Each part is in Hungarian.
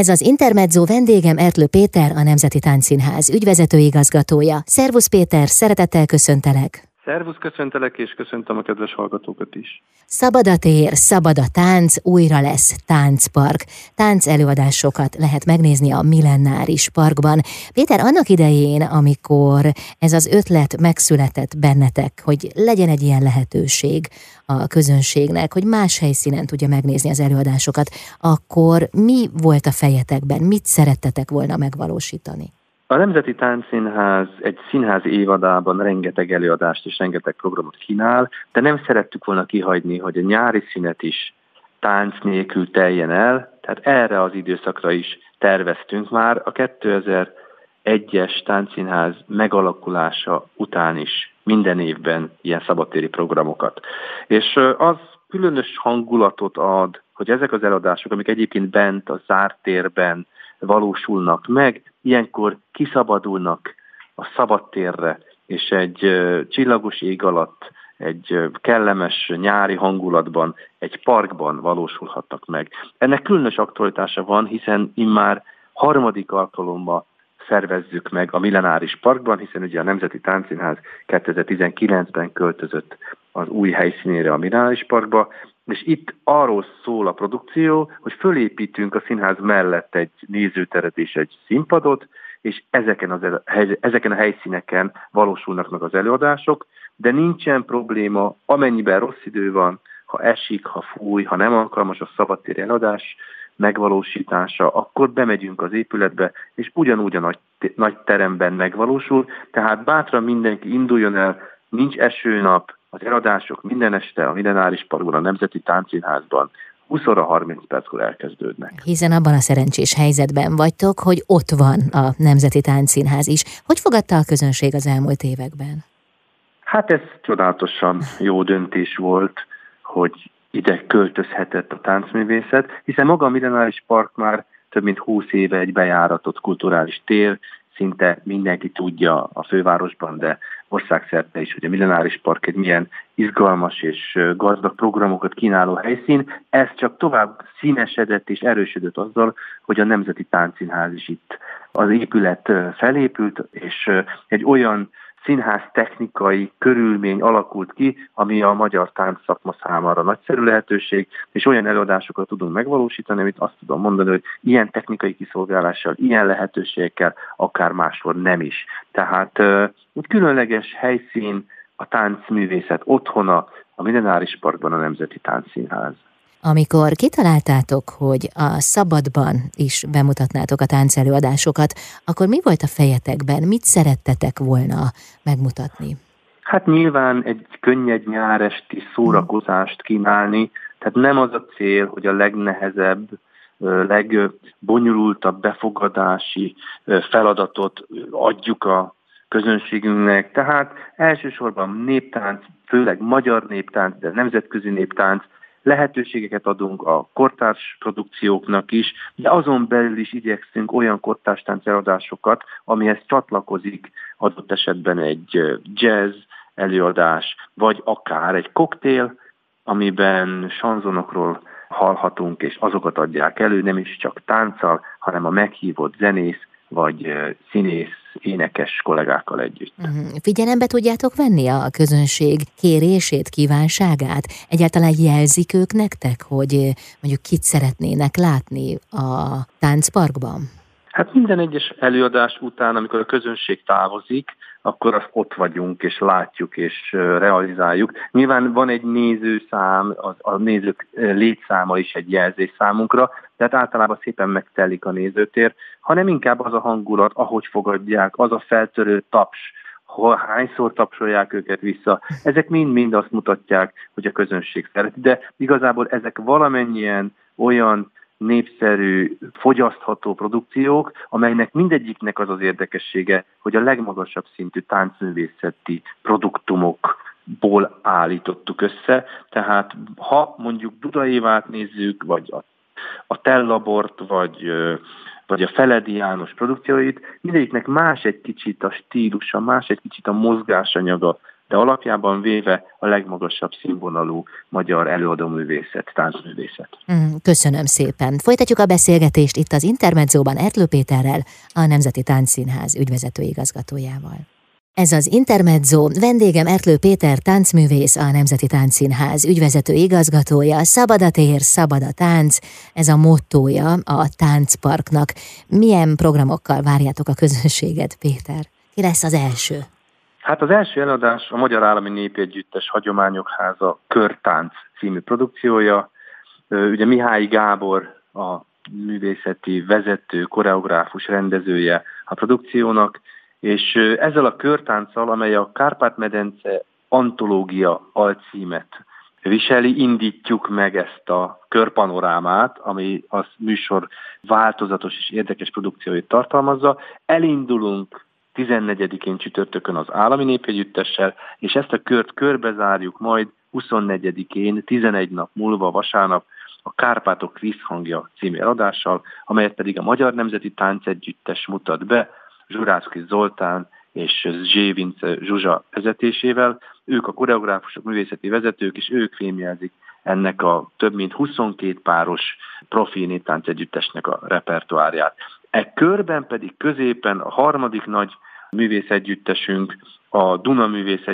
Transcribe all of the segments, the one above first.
Ez az Intermezzo vendégem Ertlő Péter, a Nemzeti Táncszínház ügyvezető igazgatója. Szervusz Péter, szeretettel köszöntelek! Szervusz, köszöntelek, és köszöntöm a kedves hallgatókat is. Szabad a tér, szabad a tánc, újra lesz táncpark. Tánc előadásokat lehet megnézni a Millennáris Parkban. Péter, annak idején, amikor ez az ötlet megszületett bennetek, hogy legyen egy ilyen lehetőség a közönségnek, hogy más helyszínen tudja megnézni az előadásokat, akkor mi volt a fejetekben, mit szerettetek volna megvalósítani? A Nemzeti Táncszínház egy színház évadában rengeteg előadást és rengeteg programot kínál, de nem szerettük volna kihagyni, hogy a nyári szünet is tánc nélkül teljen el, tehát erre az időszakra is terveztünk már. A 2001-es táncszínház megalakulása után is minden évben ilyen szabadtéri programokat. És az különös hangulatot ad, hogy ezek az eladások, amik egyébként bent a zárt térben valósulnak meg, ilyenkor kiszabadulnak a szabadtérre, és egy csillagos ég alatt, egy kellemes nyári hangulatban, egy parkban valósulhatnak meg. Ennek különös aktualitása van, hiszen immár harmadik alkalommal szervezzük meg a Millenáris Parkban, hiszen ugye a Nemzeti Táncszínház 2019-ben költözött az új helyszínére a Millenáris Parkba, és itt arról szól a produkció, hogy fölépítünk a színház mellett egy nézőteret és egy színpadot, és ezeken, az, ezeken a helyszíneken valósulnak meg az előadások, de nincsen probléma, amennyiben rossz idő van, ha esik, ha fúj, ha nem alkalmas a szabadtéri előadás megvalósítása, akkor bemegyünk az épületbe, és ugyanúgy a nagy, nagy teremben megvalósul, tehát bátran mindenki induljon el, nincs esőnap, az eladások minden este a Millenáris Parkban, a Nemzeti Táncszínházban 20 óra 30 perckor elkezdődnek. Hiszen abban a szerencsés helyzetben vagytok, hogy ott van a Nemzeti Táncszínház is. Hogy fogadta a közönség az elmúlt években? Hát ez csodálatosan jó döntés volt, hogy ide költözhetett a táncművészet, hiszen maga a Millenáris Park már több mint 20 éve egy bejáratott kulturális tér, szinte mindenki tudja a fővárosban, de országszerte is, hogy a Millenáris Park egy milyen izgalmas és gazdag programokat kínáló helyszín. Ez csak tovább színesedett és erősödött azzal, hogy a Nemzeti Táncszínház is itt az épület felépült, és egy olyan színház technikai körülmény alakult ki, ami a magyar tánc szakma számára nagyszerű lehetőség, és olyan előadásokat tudunk megvalósítani, amit azt tudom mondani, hogy ilyen technikai kiszolgálással, ilyen lehetőségekkel akár máshol nem is. Tehát egy különleges helyszín, a táncművészet otthona, a Millenáris Parkban a Nemzeti Táncszínház. Amikor kitaláltátok, hogy a szabadban is bemutatnátok a táncelőadásokat, akkor mi volt a fejetekben? Mit szerettetek volna megmutatni? Hát nyilván egy könnyed nyáresti szórakozást kínálni, tehát nem az a cél, hogy a legnehezebb, legbonyolultabb befogadási feladatot adjuk a közönségünknek. Tehát elsősorban néptánc, főleg magyar néptánc, de nemzetközi néptánc, lehetőségeket adunk a kortárs produkcióknak is, de azon belül is igyekszünk olyan kortárs tánceladásokat, amihez csatlakozik adott esetben egy jazz előadás, vagy akár egy koktél, amiben sanzonokról hallhatunk, és azokat adják elő, nem is csak tánccal, hanem a meghívott zenész, vagy színész, énekes kollégákkal együtt. Uh-huh. Figyelembe tudjátok venni a közönség kérését, kívánságát? Egyáltalán jelzik ők nektek, hogy mondjuk kit szeretnének látni a táncparkban? Hát minden egyes előadás után, amikor a közönség távozik, akkor azt ott vagyunk, és látjuk, és realizáljuk. Nyilván van egy nézőszám, az, a nézők létszáma is egy jelzés számunkra, tehát általában szépen megtelik a nézőtér, hanem inkább az a hangulat, ahogy fogadják, az a feltörő taps, hányszor tapsolják őket vissza. Ezek mind-mind azt mutatják, hogy a közönség szereti, de igazából ezek valamennyien olyan népszerű, fogyasztható produkciók, amelynek mindegyiknek az az érdekessége, hogy a legmagasabb szintű táncművészeti produktumokból állítottuk össze. Tehát ha mondjuk Dudaévát nézzük, vagy a, a Tellabort, vagy vagy a Feledi János produkcióit, mindegyiknek más egy kicsit a stílusa, más egy kicsit a mozgásanyaga, de alapjában véve a legmagasabb színvonalú magyar előadóművészet, táncművészet. Mm, köszönöm szépen. Folytatjuk a beszélgetést itt az Intermedzóban Ertlő Péterrel, a Nemzeti Táncszínház ügyvezető igazgatójával. Ez az Intermezzo, vendégem Ertlő Péter táncművész, a Nemzeti Táncszínház ügyvezető igazgatója, szabad a tér, szabad a tánc, ez a mottója a táncparknak. Milyen programokkal várjátok a közönséget, Péter? Ki lesz az első? Hát az első előadás a Magyar Állami Népi Együttes Hagyományok Háza Körtánc című produkciója. Ugye Mihály Gábor a művészeti vezető, koreográfus, rendezője a produkciónak, és ezzel a körtánccal, amely a Kárpát-medence antológia alcímet viseli, indítjuk meg ezt a körpanorámát, ami a műsor változatos és érdekes produkcióit tartalmazza. Elindulunk 14-én csütörtökön az állami népegyüttessel, és ezt a kört körbezárjuk majd 24-én, 11 nap múlva vasárnap a Kárpátok vízhangja című adással, amelyet pedig a Magyar Nemzeti Táncegyüttes mutat be, Zsurászki Zoltán és Zsévince Zsuzsa vezetésével. Ők a koreográfusok, művészeti vezetők, és ők fémjelzik ennek a több mint 22 páros profi néptánc együttesnek a repertoárját. E körben pedig középen a harmadik nagy művészegyüttesünk, a Duna Művész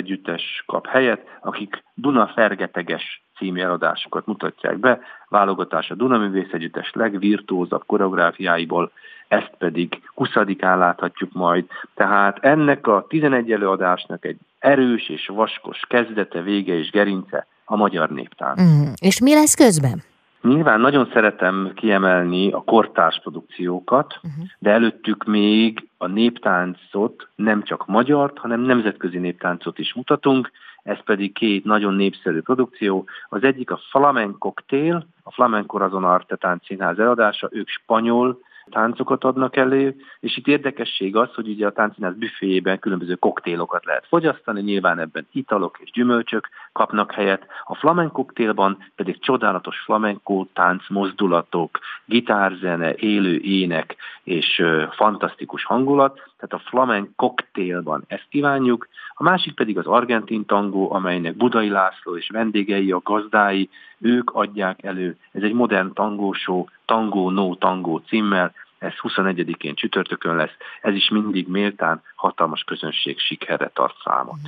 kap helyet, akik Duna Fergeteges című eladásokat mutatják be, válogatás a Duna Művész legvirtuózabb koreográfiáiból, ezt pedig 20-án láthatjuk majd. Tehát ennek a 11 előadásnak egy erős és vaskos kezdete, vége és gerince a magyar néptánc. Mm, és mi lesz közben? Nyilván nagyon szeretem kiemelni a kortárs produkciókat, uh-huh. de előttük még a néptáncot, nem csak magyart, hanem nemzetközi néptáncot is mutatunk, ez pedig két nagyon népszerű produkció. Az egyik a Flamenco Cocktail, a Flamenco Razon Arte táncszínház eladása, ők spanyol táncokat adnak elő, és itt érdekesség az, hogy ugye a táncszínház büféjében különböző koktélokat lehet fogyasztani, nyilván ebben italok és gyümölcsök kapnak helyet, a flamenco koktélban pedig csodálatos flamenco tánc mozdulatok, gitárzene, élő ének és ö, fantasztikus hangulat, tehát a flamenco koktélban ezt kívánjuk, a másik pedig az argentin tangó, amelynek Budai László és vendégei, a gazdái, ők adják elő. Ez egy modern tangósó, Tangó No Tangó címmel, ez 21-én csütörtökön lesz, ez is mindig méltán hatalmas közönség sikerre tart számot.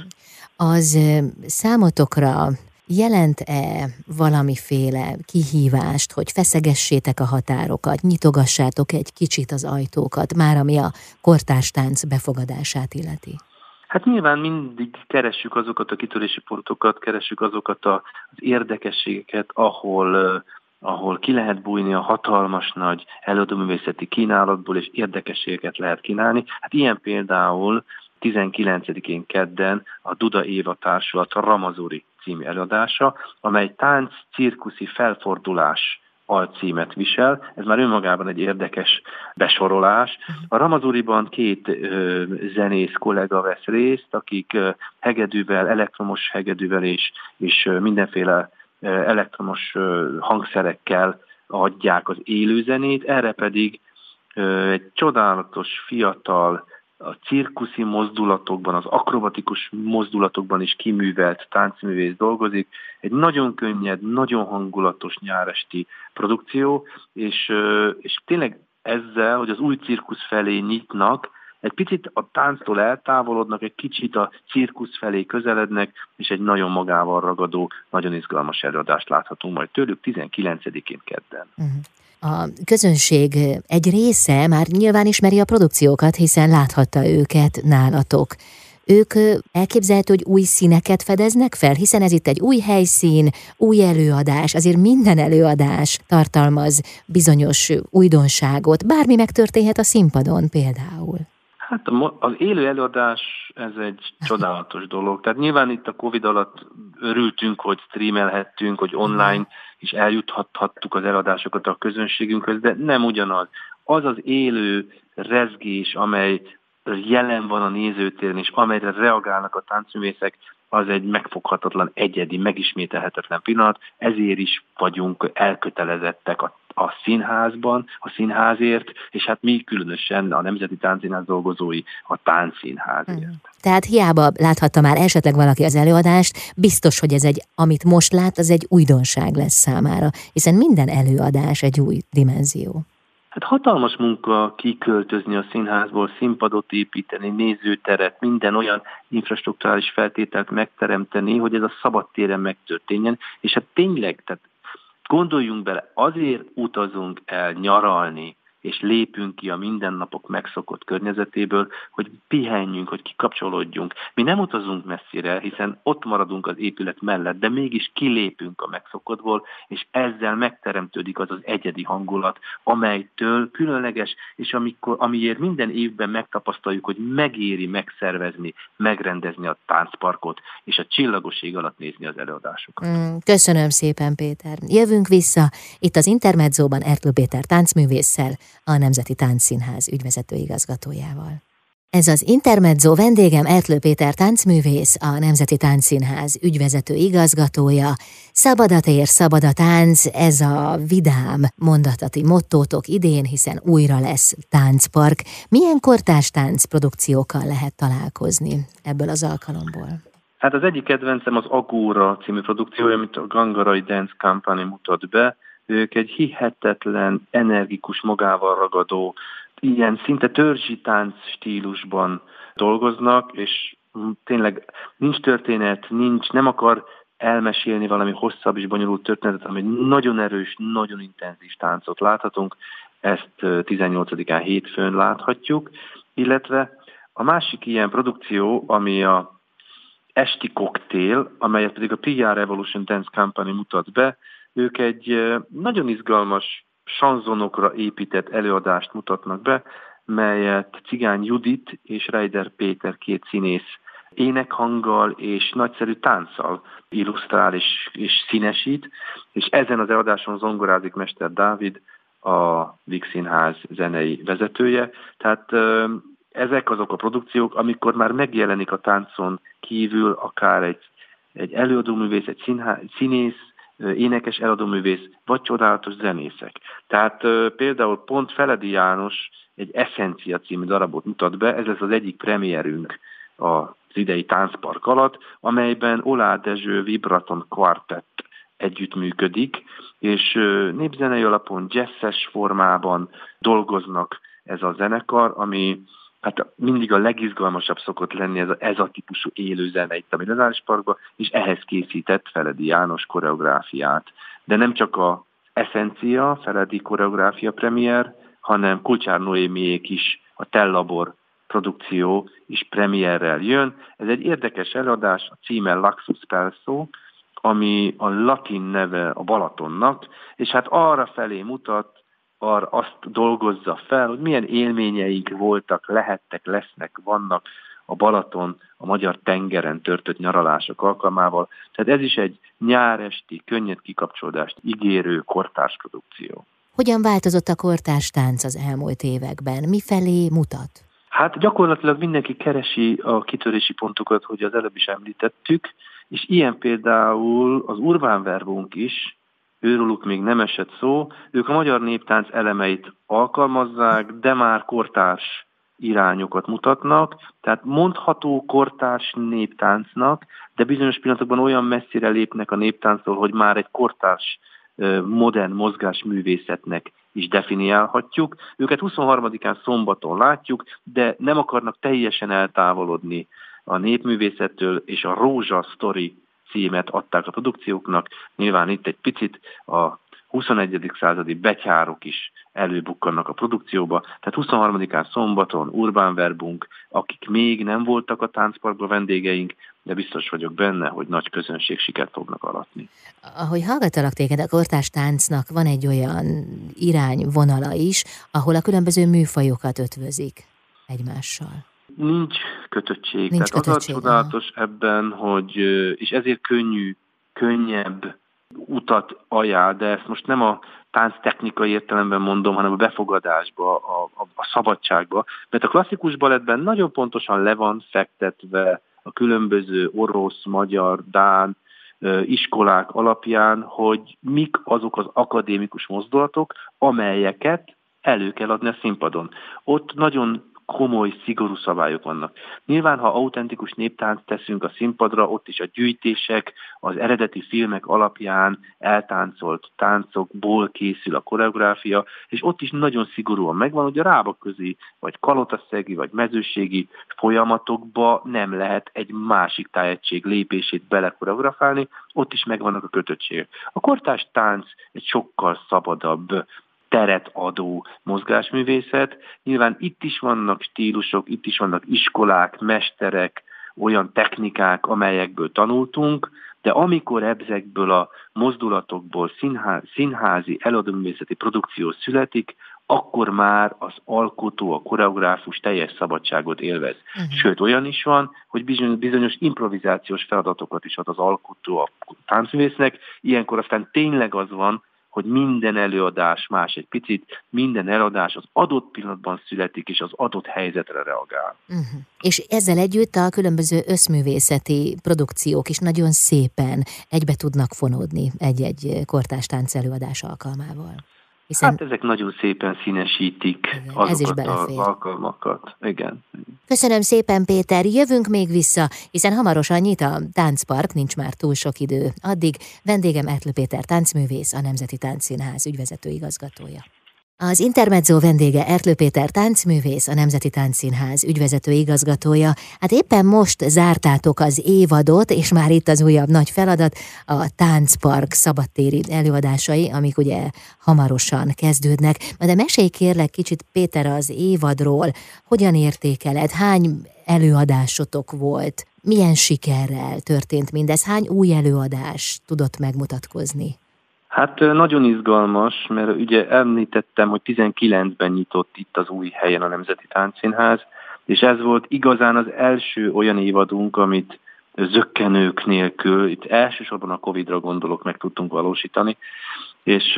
Az számotokra jelent-e valamiféle kihívást, hogy feszegessétek a határokat, nyitogassátok egy kicsit az ajtókat, már ami a kortástánc befogadását illeti? Hát nyilván mindig keressük azokat a kitörési pontokat, keressük azokat az érdekességeket, ahol ahol ki lehet bújni a hatalmas nagy előadóművészeti kínálatból, és érdekességeket lehet kínálni. Hát ilyen például 19-én kedden a Duda Éva Társulat Ramazuri című előadása, amely tánc cirkuszi felfordulás alcímet visel. Ez már önmagában egy érdekes besorolás. A Ramazuriban két ö, zenész kollega vesz részt, akik ö, hegedűvel, elektromos hegedűvel és, és ö, mindenféle elektromos hangszerekkel adják az élőzenét, erre pedig egy csodálatos, fiatal, a cirkuszi mozdulatokban, az akrobatikus mozdulatokban is kiművelt táncművész dolgozik. Egy nagyon könnyed, nagyon hangulatos nyáresti produkció, és, és tényleg ezzel, hogy az új cirkusz felé nyitnak, egy picit a tánctól eltávolodnak, egy kicsit a cirkusz felé közelednek, és egy nagyon magával ragadó, nagyon izgalmas előadást láthatunk majd tőlük 19-én kedden. Uh-huh. A közönség egy része már nyilván ismeri a produkciókat, hiszen láthatta őket nálatok. Ők elképzelhető, hogy új színeket fedeznek fel, hiszen ez itt egy új helyszín, új előadás, azért minden előadás tartalmaz bizonyos újdonságot, bármi megtörténhet a színpadon például. Hát az élő előadás ez egy csodálatos dolog. Tehát nyilván itt a Covid alatt örültünk, hogy streamelhettünk, hogy online is eljuthattuk az eladásokat a közönségünkhöz, de nem ugyanaz. Az az élő rezgés, amely jelen van a nézőtéren, és amelyre reagálnak a táncművészek, az egy megfoghatatlan, egyedi, megismételhetetlen pillanat, ezért is vagyunk elkötelezettek a a színházban, a színházért, és hát mi különösen a Nemzeti Táncszínház dolgozói a táncszínházért. Mm. Tehát hiába láthatta már esetleg valaki az előadást, biztos, hogy ez egy, amit most lát, az egy újdonság lesz számára, hiszen minden előadás egy új dimenzió. Hát hatalmas munka kiköltözni a színházból, színpadot építeni, nézőteret, minden olyan infrastruktúrális feltételt megteremteni, hogy ez a szabad téren megtörténjen, és hát tényleg, tehát gondoljunk bele, azért utazunk el nyaralni, és lépünk ki a mindennapok megszokott környezetéből, hogy pihenjünk, hogy kikapcsolódjunk. Mi nem utazunk messzire, hiszen ott maradunk az épület mellett, de mégis kilépünk a megszokottból, és ezzel megteremtődik az az egyedi hangulat, amelytől különleges, és amikor, amiért minden évben megtapasztaljuk, hogy megéri megszervezni, megrendezni a táncparkot, és a csillagos ég alatt nézni az előadásokat. Mm, köszönöm szépen, Péter. Jövünk vissza itt az Intermedzóban Ertl Péter táncművésszel, a Nemzeti Táncszínház ügyvezető igazgatójával. Ez az Intermezzo vendégem Ertlő Péter táncművész, a Nemzeti Táncszínház ügyvezető igazgatója. Szabad a tér, szabad a tánc, ez a vidám mondatati mottótok idén, hiszen újra lesz táncpark. Milyen kortárs tánc produkciókkal lehet találkozni ebből az alkalomból? Hát az egyik kedvencem az Agóra című produkciója, amit a Gangarai Dance Company mutat be, ők egy hihetetlen, energikus, magával ragadó, ilyen szinte törzsi tánc stílusban dolgoznak, és tényleg nincs történet, nincs, nem akar elmesélni valami hosszabb és bonyolult történetet, egy nagyon erős, nagyon intenzív táncot láthatunk, ezt 18-án hétfőn láthatjuk, illetve a másik ilyen produkció, ami a Esti Koktél, amelyet pedig a PR Revolution Dance Company mutat be, ők egy nagyon izgalmas sanzonokra épített előadást mutatnak be, melyet Cigány Judit és Reider Péter két színész énekhanggal és nagyszerű tánccal illusztrál és, és színesít, és ezen az előadáson zongorázik Mester Dávid, a Vix Színház zenei vezetője. Tehát ezek azok a produkciók, amikor már megjelenik a táncon kívül akár egy, egy előadóművész, egy színház, színész, énekes eladóművész, vagy csodálatos zenészek. Tehát például pont Feledi János egy Essencia című darabot mutat be, ez lesz az egyik premierünk az idei táncpark alatt, amelyben Olá Dezső Vibraton Quartet együttműködik, és népzenei alapon jazzes formában dolgoznak ez a zenekar, ami hát mindig a legizgalmasabb szokott lenni ez a, ez a típusú élő zene itt a Millenáris Parkban, és ehhez készített Feledi János koreográfiát. De nem csak a Essencia, Feledi koreográfia premier, hanem Kulcsár Noémiék is, a Tellabor produkció is premierrel jön. Ez egy érdekes előadás, a címe Laxus Pelso, ami a latin neve a Balatonnak, és hát arra felé mutat, arra azt dolgozza fel, hogy milyen élményeink voltak, lehettek, lesznek, vannak a Balaton, a magyar tengeren törtött nyaralások alkalmával. Tehát ez is egy nyáresti, könnyed kikapcsolódást ígérő kortárs produkció. Hogyan változott a kortárs tánc az elmúlt években? Mi felé mutat? Hát gyakorlatilag mindenki keresi a kitörési pontokat, hogy az előbb is említettük, és ilyen például az Urbán Verbunk is, őróluk még nem esett szó, ők a magyar néptánc elemeit alkalmazzák, de már kortárs irányokat mutatnak, tehát mondható kortárs néptáncnak, de bizonyos pillanatokban olyan messzire lépnek a néptánctól, hogy már egy kortárs modern mozgásművészetnek is definiálhatjuk. Őket 23-án szombaton látjuk, de nem akarnak teljesen eltávolodni a népművészettől, és a Rózsa Story címet adták a produkcióknak. Nyilván itt egy picit a 21. századi betyárok is előbukkannak a produkcióba. Tehát 23-án szombaton Urbán Verbunk, akik még nem voltak a táncparkban vendégeink, de biztos vagyok benne, hogy nagy közönség sikert fognak alatni. Ahogy hallgatalak téged, a kortás táncnak van egy olyan irányvonala is, ahol a különböző műfajokat ötvözik egymással. Nincs kötöttség. Nincs Tehát kötöttség, az a csodálatos aha. ebben, hogy, és ezért könnyű, könnyebb utat ajánl, de ezt most nem a tánctechnikai értelemben mondom, hanem a befogadásba, a, a, a szabadságba, mert a klasszikus balettben nagyon pontosan le van fektetve a különböző orosz, magyar, dán iskolák alapján, hogy mik azok az akadémikus mozdulatok, amelyeket elő kell adni a színpadon. Ott nagyon komoly, szigorú szabályok vannak. Nyilván, ha autentikus néptánc teszünk a színpadra, ott is a gyűjtések, az eredeti filmek alapján eltáncolt táncokból készül a koreográfia, és ott is nagyon szigorúan megvan, hogy a rábak közé, vagy kalotaszegi, vagy mezőségi folyamatokba nem lehet egy másik tájegység lépését belekoreografálni, ott is megvannak a kötöttségek. A kortás tánc egy sokkal szabadabb teret adó mozgásművészet. Nyilván itt is vannak stílusok, itt is vannak iskolák, mesterek, olyan technikák, amelyekből tanultunk, de amikor ezekből a mozdulatokból színház, színházi előadóművészeti produkció születik, akkor már az alkotó, a koreográfus teljes szabadságot élvez. Uh-huh. Sőt, olyan is van, hogy bizonyos, bizonyos improvizációs feladatokat is ad az alkotó a táncművésznek, ilyenkor aztán tényleg az van, hogy minden előadás más egy picit, minden előadás az adott pillanatban születik, és az adott helyzetre reagál. Uh-huh. És ezzel együtt a különböző összművészeti produkciók is nagyon szépen egybe tudnak fonódni egy-egy kortárs tánc előadás alkalmával. Hiszen... Hát ezek nagyon szépen színesítik Igen, azokat az alkalmakat. Igen. Köszönöm szépen, Péter. Jövünk még vissza, hiszen hamarosan nyit a táncpark, nincs már túl sok idő. Addig vendégem Ertlő Péter táncművész, a Nemzeti Táncszínház ügyvezető igazgatója. Az Intermezzo vendége Ertlő Péter táncművész, a Nemzeti Táncszínház ügyvezető igazgatója. Hát éppen most zártátok az évadot, és már itt az újabb nagy feladat, a Táncpark szabadtéri előadásai, amik ugye hamarosan kezdődnek. De mesélj kérlek kicsit Péter az évadról, hogyan értékeled, hány előadásotok volt, milyen sikerrel történt mindez, hány új előadás tudott megmutatkozni? Hát nagyon izgalmas, mert ugye említettem, hogy 19-ben nyitott itt az új helyen a Nemzeti Táncszínház, és ez volt igazán az első olyan évadunk, amit zöggenők nélkül, itt elsősorban a Covid-ra gondolok, meg tudtunk valósítani, és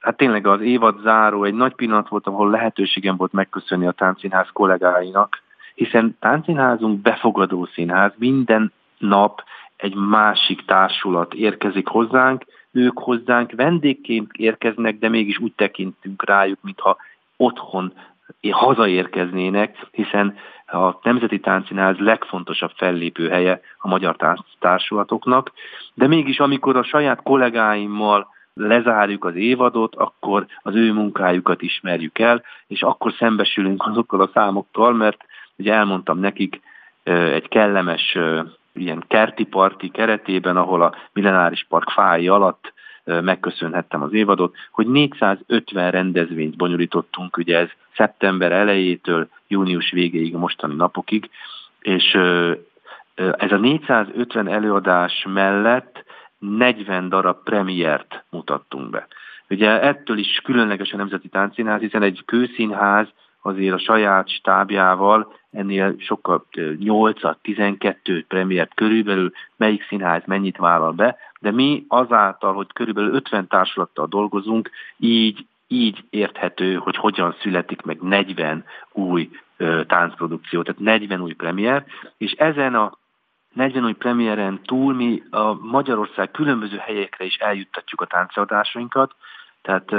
hát tényleg az évad záró egy nagy pillanat volt, ahol lehetőségem volt megköszönni a táncszínház kollégáinak, hiszen táncszínházunk befogadó színház, minden nap egy másik társulat érkezik hozzánk, ők hozzánk vendégként érkeznek, de mégis úgy tekintünk rájuk, mintha otthon hazaérkeznének, hiszen a Nemzeti Táncszínház legfontosabb fellépő helye a magyar társulatoknak, de mégis amikor a saját kollégáimmal lezárjuk az évadot, akkor az ő munkájukat ismerjük el, és akkor szembesülünk azokkal a számokkal, mert ugye elmondtam nekik egy kellemes ilyen kerti parti keretében, ahol a millenáris park fái alatt megköszönhettem az évadot, hogy 450 rendezvényt bonyolítottunk, ugye ez szeptember elejétől június végéig, mostani napokig, és ez a 450 előadás mellett 40 darab premiért mutattunk be. Ugye ettől is különleges a Nemzeti Táncszínház, hiszen egy kőszínház azért a saját stábjával ennél sokkal 8-12 premiért körülbelül, melyik színház mennyit vállal be, de mi azáltal, hogy körülbelül 50 társulattal dolgozunk, így, így érthető, hogy hogyan születik meg 40 új ö, táncprodukció, tehát 40 új premier, és ezen a 40 új premiéren túl mi a Magyarország különböző helyekre is eljuttatjuk a tánceladásainkat, tehát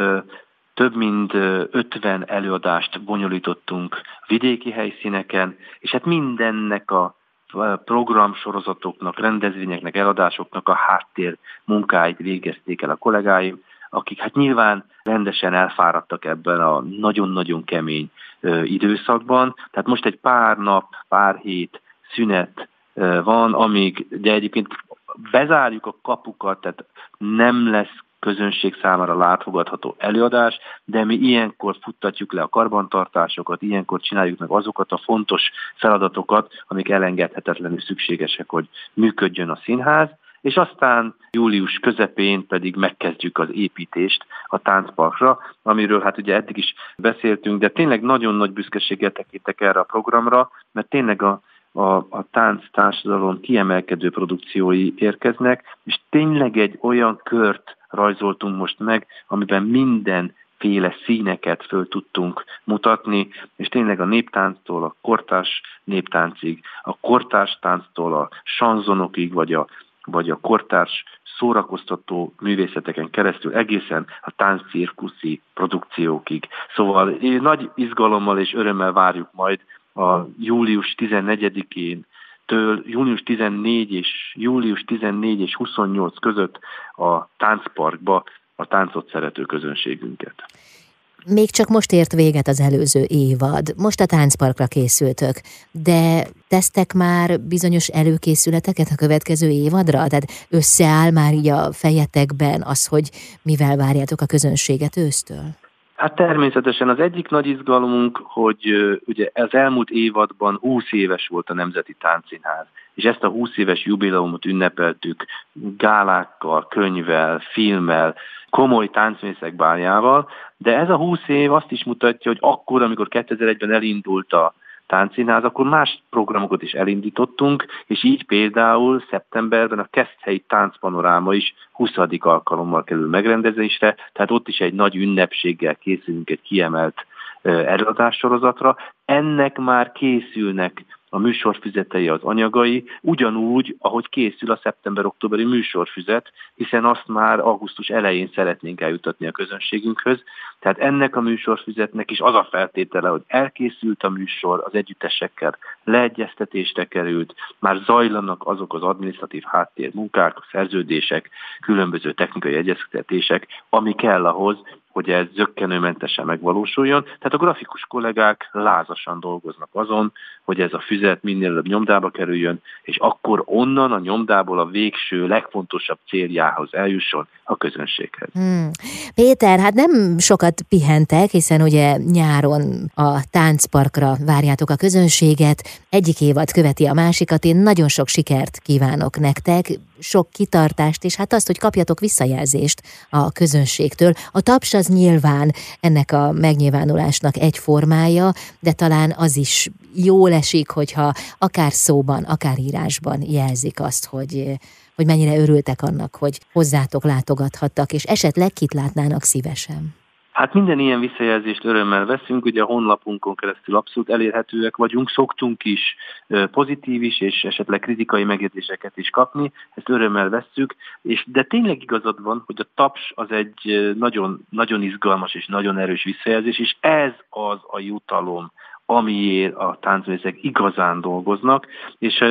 több mint 50 előadást bonyolítottunk vidéki helyszíneken, és hát mindennek a programsorozatoknak, rendezvényeknek, eladásoknak a háttér munkáit végezték el a kollégáim, akik hát nyilván rendesen elfáradtak ebben a nagyon-nagyon kemény időszakban. Tehát most egy pár nap, pár hét szünet van, amíg de egyébként bezárjuk a kapukat, tehát nem lesz közönség számára látogatható előadás, de mi ilyenkor futtatjuk le a karbantartásokat, ilyenkor csináljuk meg azokat a fontos feladatokat, amik elengedhetetlenül szükségesek, hogy működjön a színház, és aztán július közepén pedig megkezdjük az építést a táncparkra, amiről hát ugye eddig is beszéltünk, de tényleg nagyon nagy büszkeséggel tekintek erre a programra, mert tényleg a a, a tánc társadalom kiemelkedő produkciói érkeznek, és tényleg egy olyan kört rajzoltunk most meg, amiben minden féle színeket föl tudtunk mutatni, és tényleg a néptánctól a kortás néptáncig, a kortás tánctól a sanzonokig, vagy a vagy a kortárs szórakoztató művészeteken keresztül egészen a táncirkuszi produkciókig. Szóval nagy izgalommal és örömmel várjuk majd a július 14-én től június 14 és július 14 és 28 között a táncparkba a táncot szerető közönségünket. Még csak most ért véget az előző évad, most a táncparkra készültök, de tesztek már bizonyos előkészületeket a következő évadra? Tehát összeáll már így a fejetekben az, hogy mivel várjátok a közönséget ősztől? Hát természetesen az egyik nagy izgalmunk, hogy ugye az elmúlt évadban 20 éves volt a Nemzeti Táncszínház, és ezt a 20 éves jubileumot ünnepeltük gálákkal, könyvvel, filmmel, komoly táncművészek báljával, de ez a 20 év azt is mutatja, hogy akkor, amikor 2001-ben elindult a táncszínház, akkor más programokat is elindítottunk, és így például szeptemberben a Keszthelyi Táncpanoráma is 20. alkalommal kerül megrendezésre, tehát ott is egy nagy ünnepséggel készülünk egy kiemelt előadássorozatra. Ennek már készülnek a műsorfüzetei, az anyagai, ugyanúgy, ahogy készül a szeptember-októberi műsorfüzet, hiszen azt már augusztus elején szeretnénk eljutatni a közönségünkhöz. Tehát ennek a műsorfüzetnek is az a feltétele, hogy elkészült a műsor, az együttesekkel leegyeztetésre került, már zajlanak azok az administratív háttérmunkák, a szerződések, különböző technikai egyeztetések, ami kell ahhoz, hogy ez zöggenőmentesen megvalósuljon. Tehát a grafikus kollégák lázasan dolgoznak azon, hogy ez a füzet minél előbb nyomdába kerüljön, és akkor onnan a nyomdából a végső, legfontosabb céljához eljusson a közönséghez. Hmm. Péter, hát nem sokat pihentek, hiszen ugye nyáron a táncparkra várjátok a közönséget, egyik évad követi a másikat, én nagyon sok sikert kívánok nektek, sok kitartást, és hát azt, hogy kapjatok visszajelzést a közönségtől. A taps az nyilván ennek a megnyilvánulásnak egy formája, de talán az is jól esik, hogyha akár szóban, akár írásban jelzik azt, hogy hogy mennyire örültek annak, hogy hozzátok látogathattak, és esetleg kit látnának szívesen. Hát minden ilyen visszajelzést örömmel veszünk, ugye a honlapunkon keresztül abszolút elérhetőek vagyunk, szoktunk is pozitív is, és esetleg kritikai megjegyzéseket is kapni, ezt örömmel vesszük, és de tényleg igazad van, hogy a taps az egy nagyon, nagyon izgalmas és nagyon erős visszajelzés, és ez az a jutalom, amiért a táncművészek igazán dolgoznak, és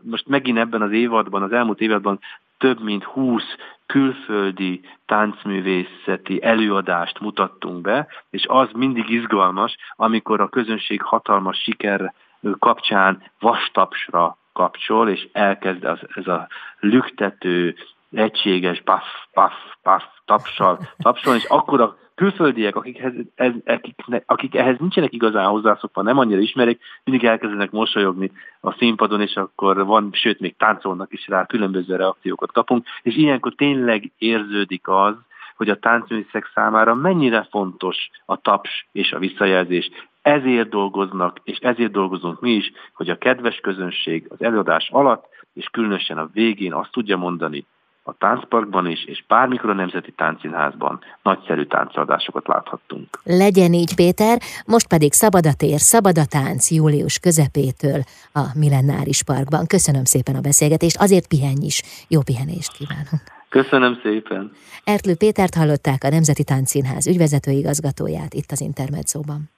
most megint ebben az évadban, az elmúlt évadban több mint 20 külföldi táncművészeti előadást mutattunk be, és az mindig izgalmas, amikor a közönség hatalmas siker kapcsán vastapsra kapcsol, és elkezd az, ez a lüktető, egységes paff, paff, paff tapsal tapsolni, és akkor a külföldiek, akikhez, ez, akik, akik ehhez nincsenek igazán hozzászokva, nem annyira ismerik, mindig elkezdenek mosolyogni a színpadon, és akkor van, sőt, még táncolnak is rá, különböző reakciókat kapunk, és ilyenkor tényleg érződik az, hogy a táncművészek számára mennyire fontos a taps és a visszajelzés. Ezért dolgoznak, és ezért dolgozunk mi is, hogy a kedves közönség az előadás alatt, és különösen a végén azt tudja mondani, a táncparkban is, és bármikor a Nemzeti Táncszínházban nagyszerű táncadásokat láthattunk. Legyen így, Péter, most pedig szabad a tér, szabad a tánc július közepétől a Millennáris Parkban. Köszönöm szépen a beszélgetést, azért pihenj is. Jó pihenést kívánok! Köszönöm szépen! Ertlő Pétert hallották a Nemzeti Táncszínház ügyvezető igazgatóját itt az Intermedzóban.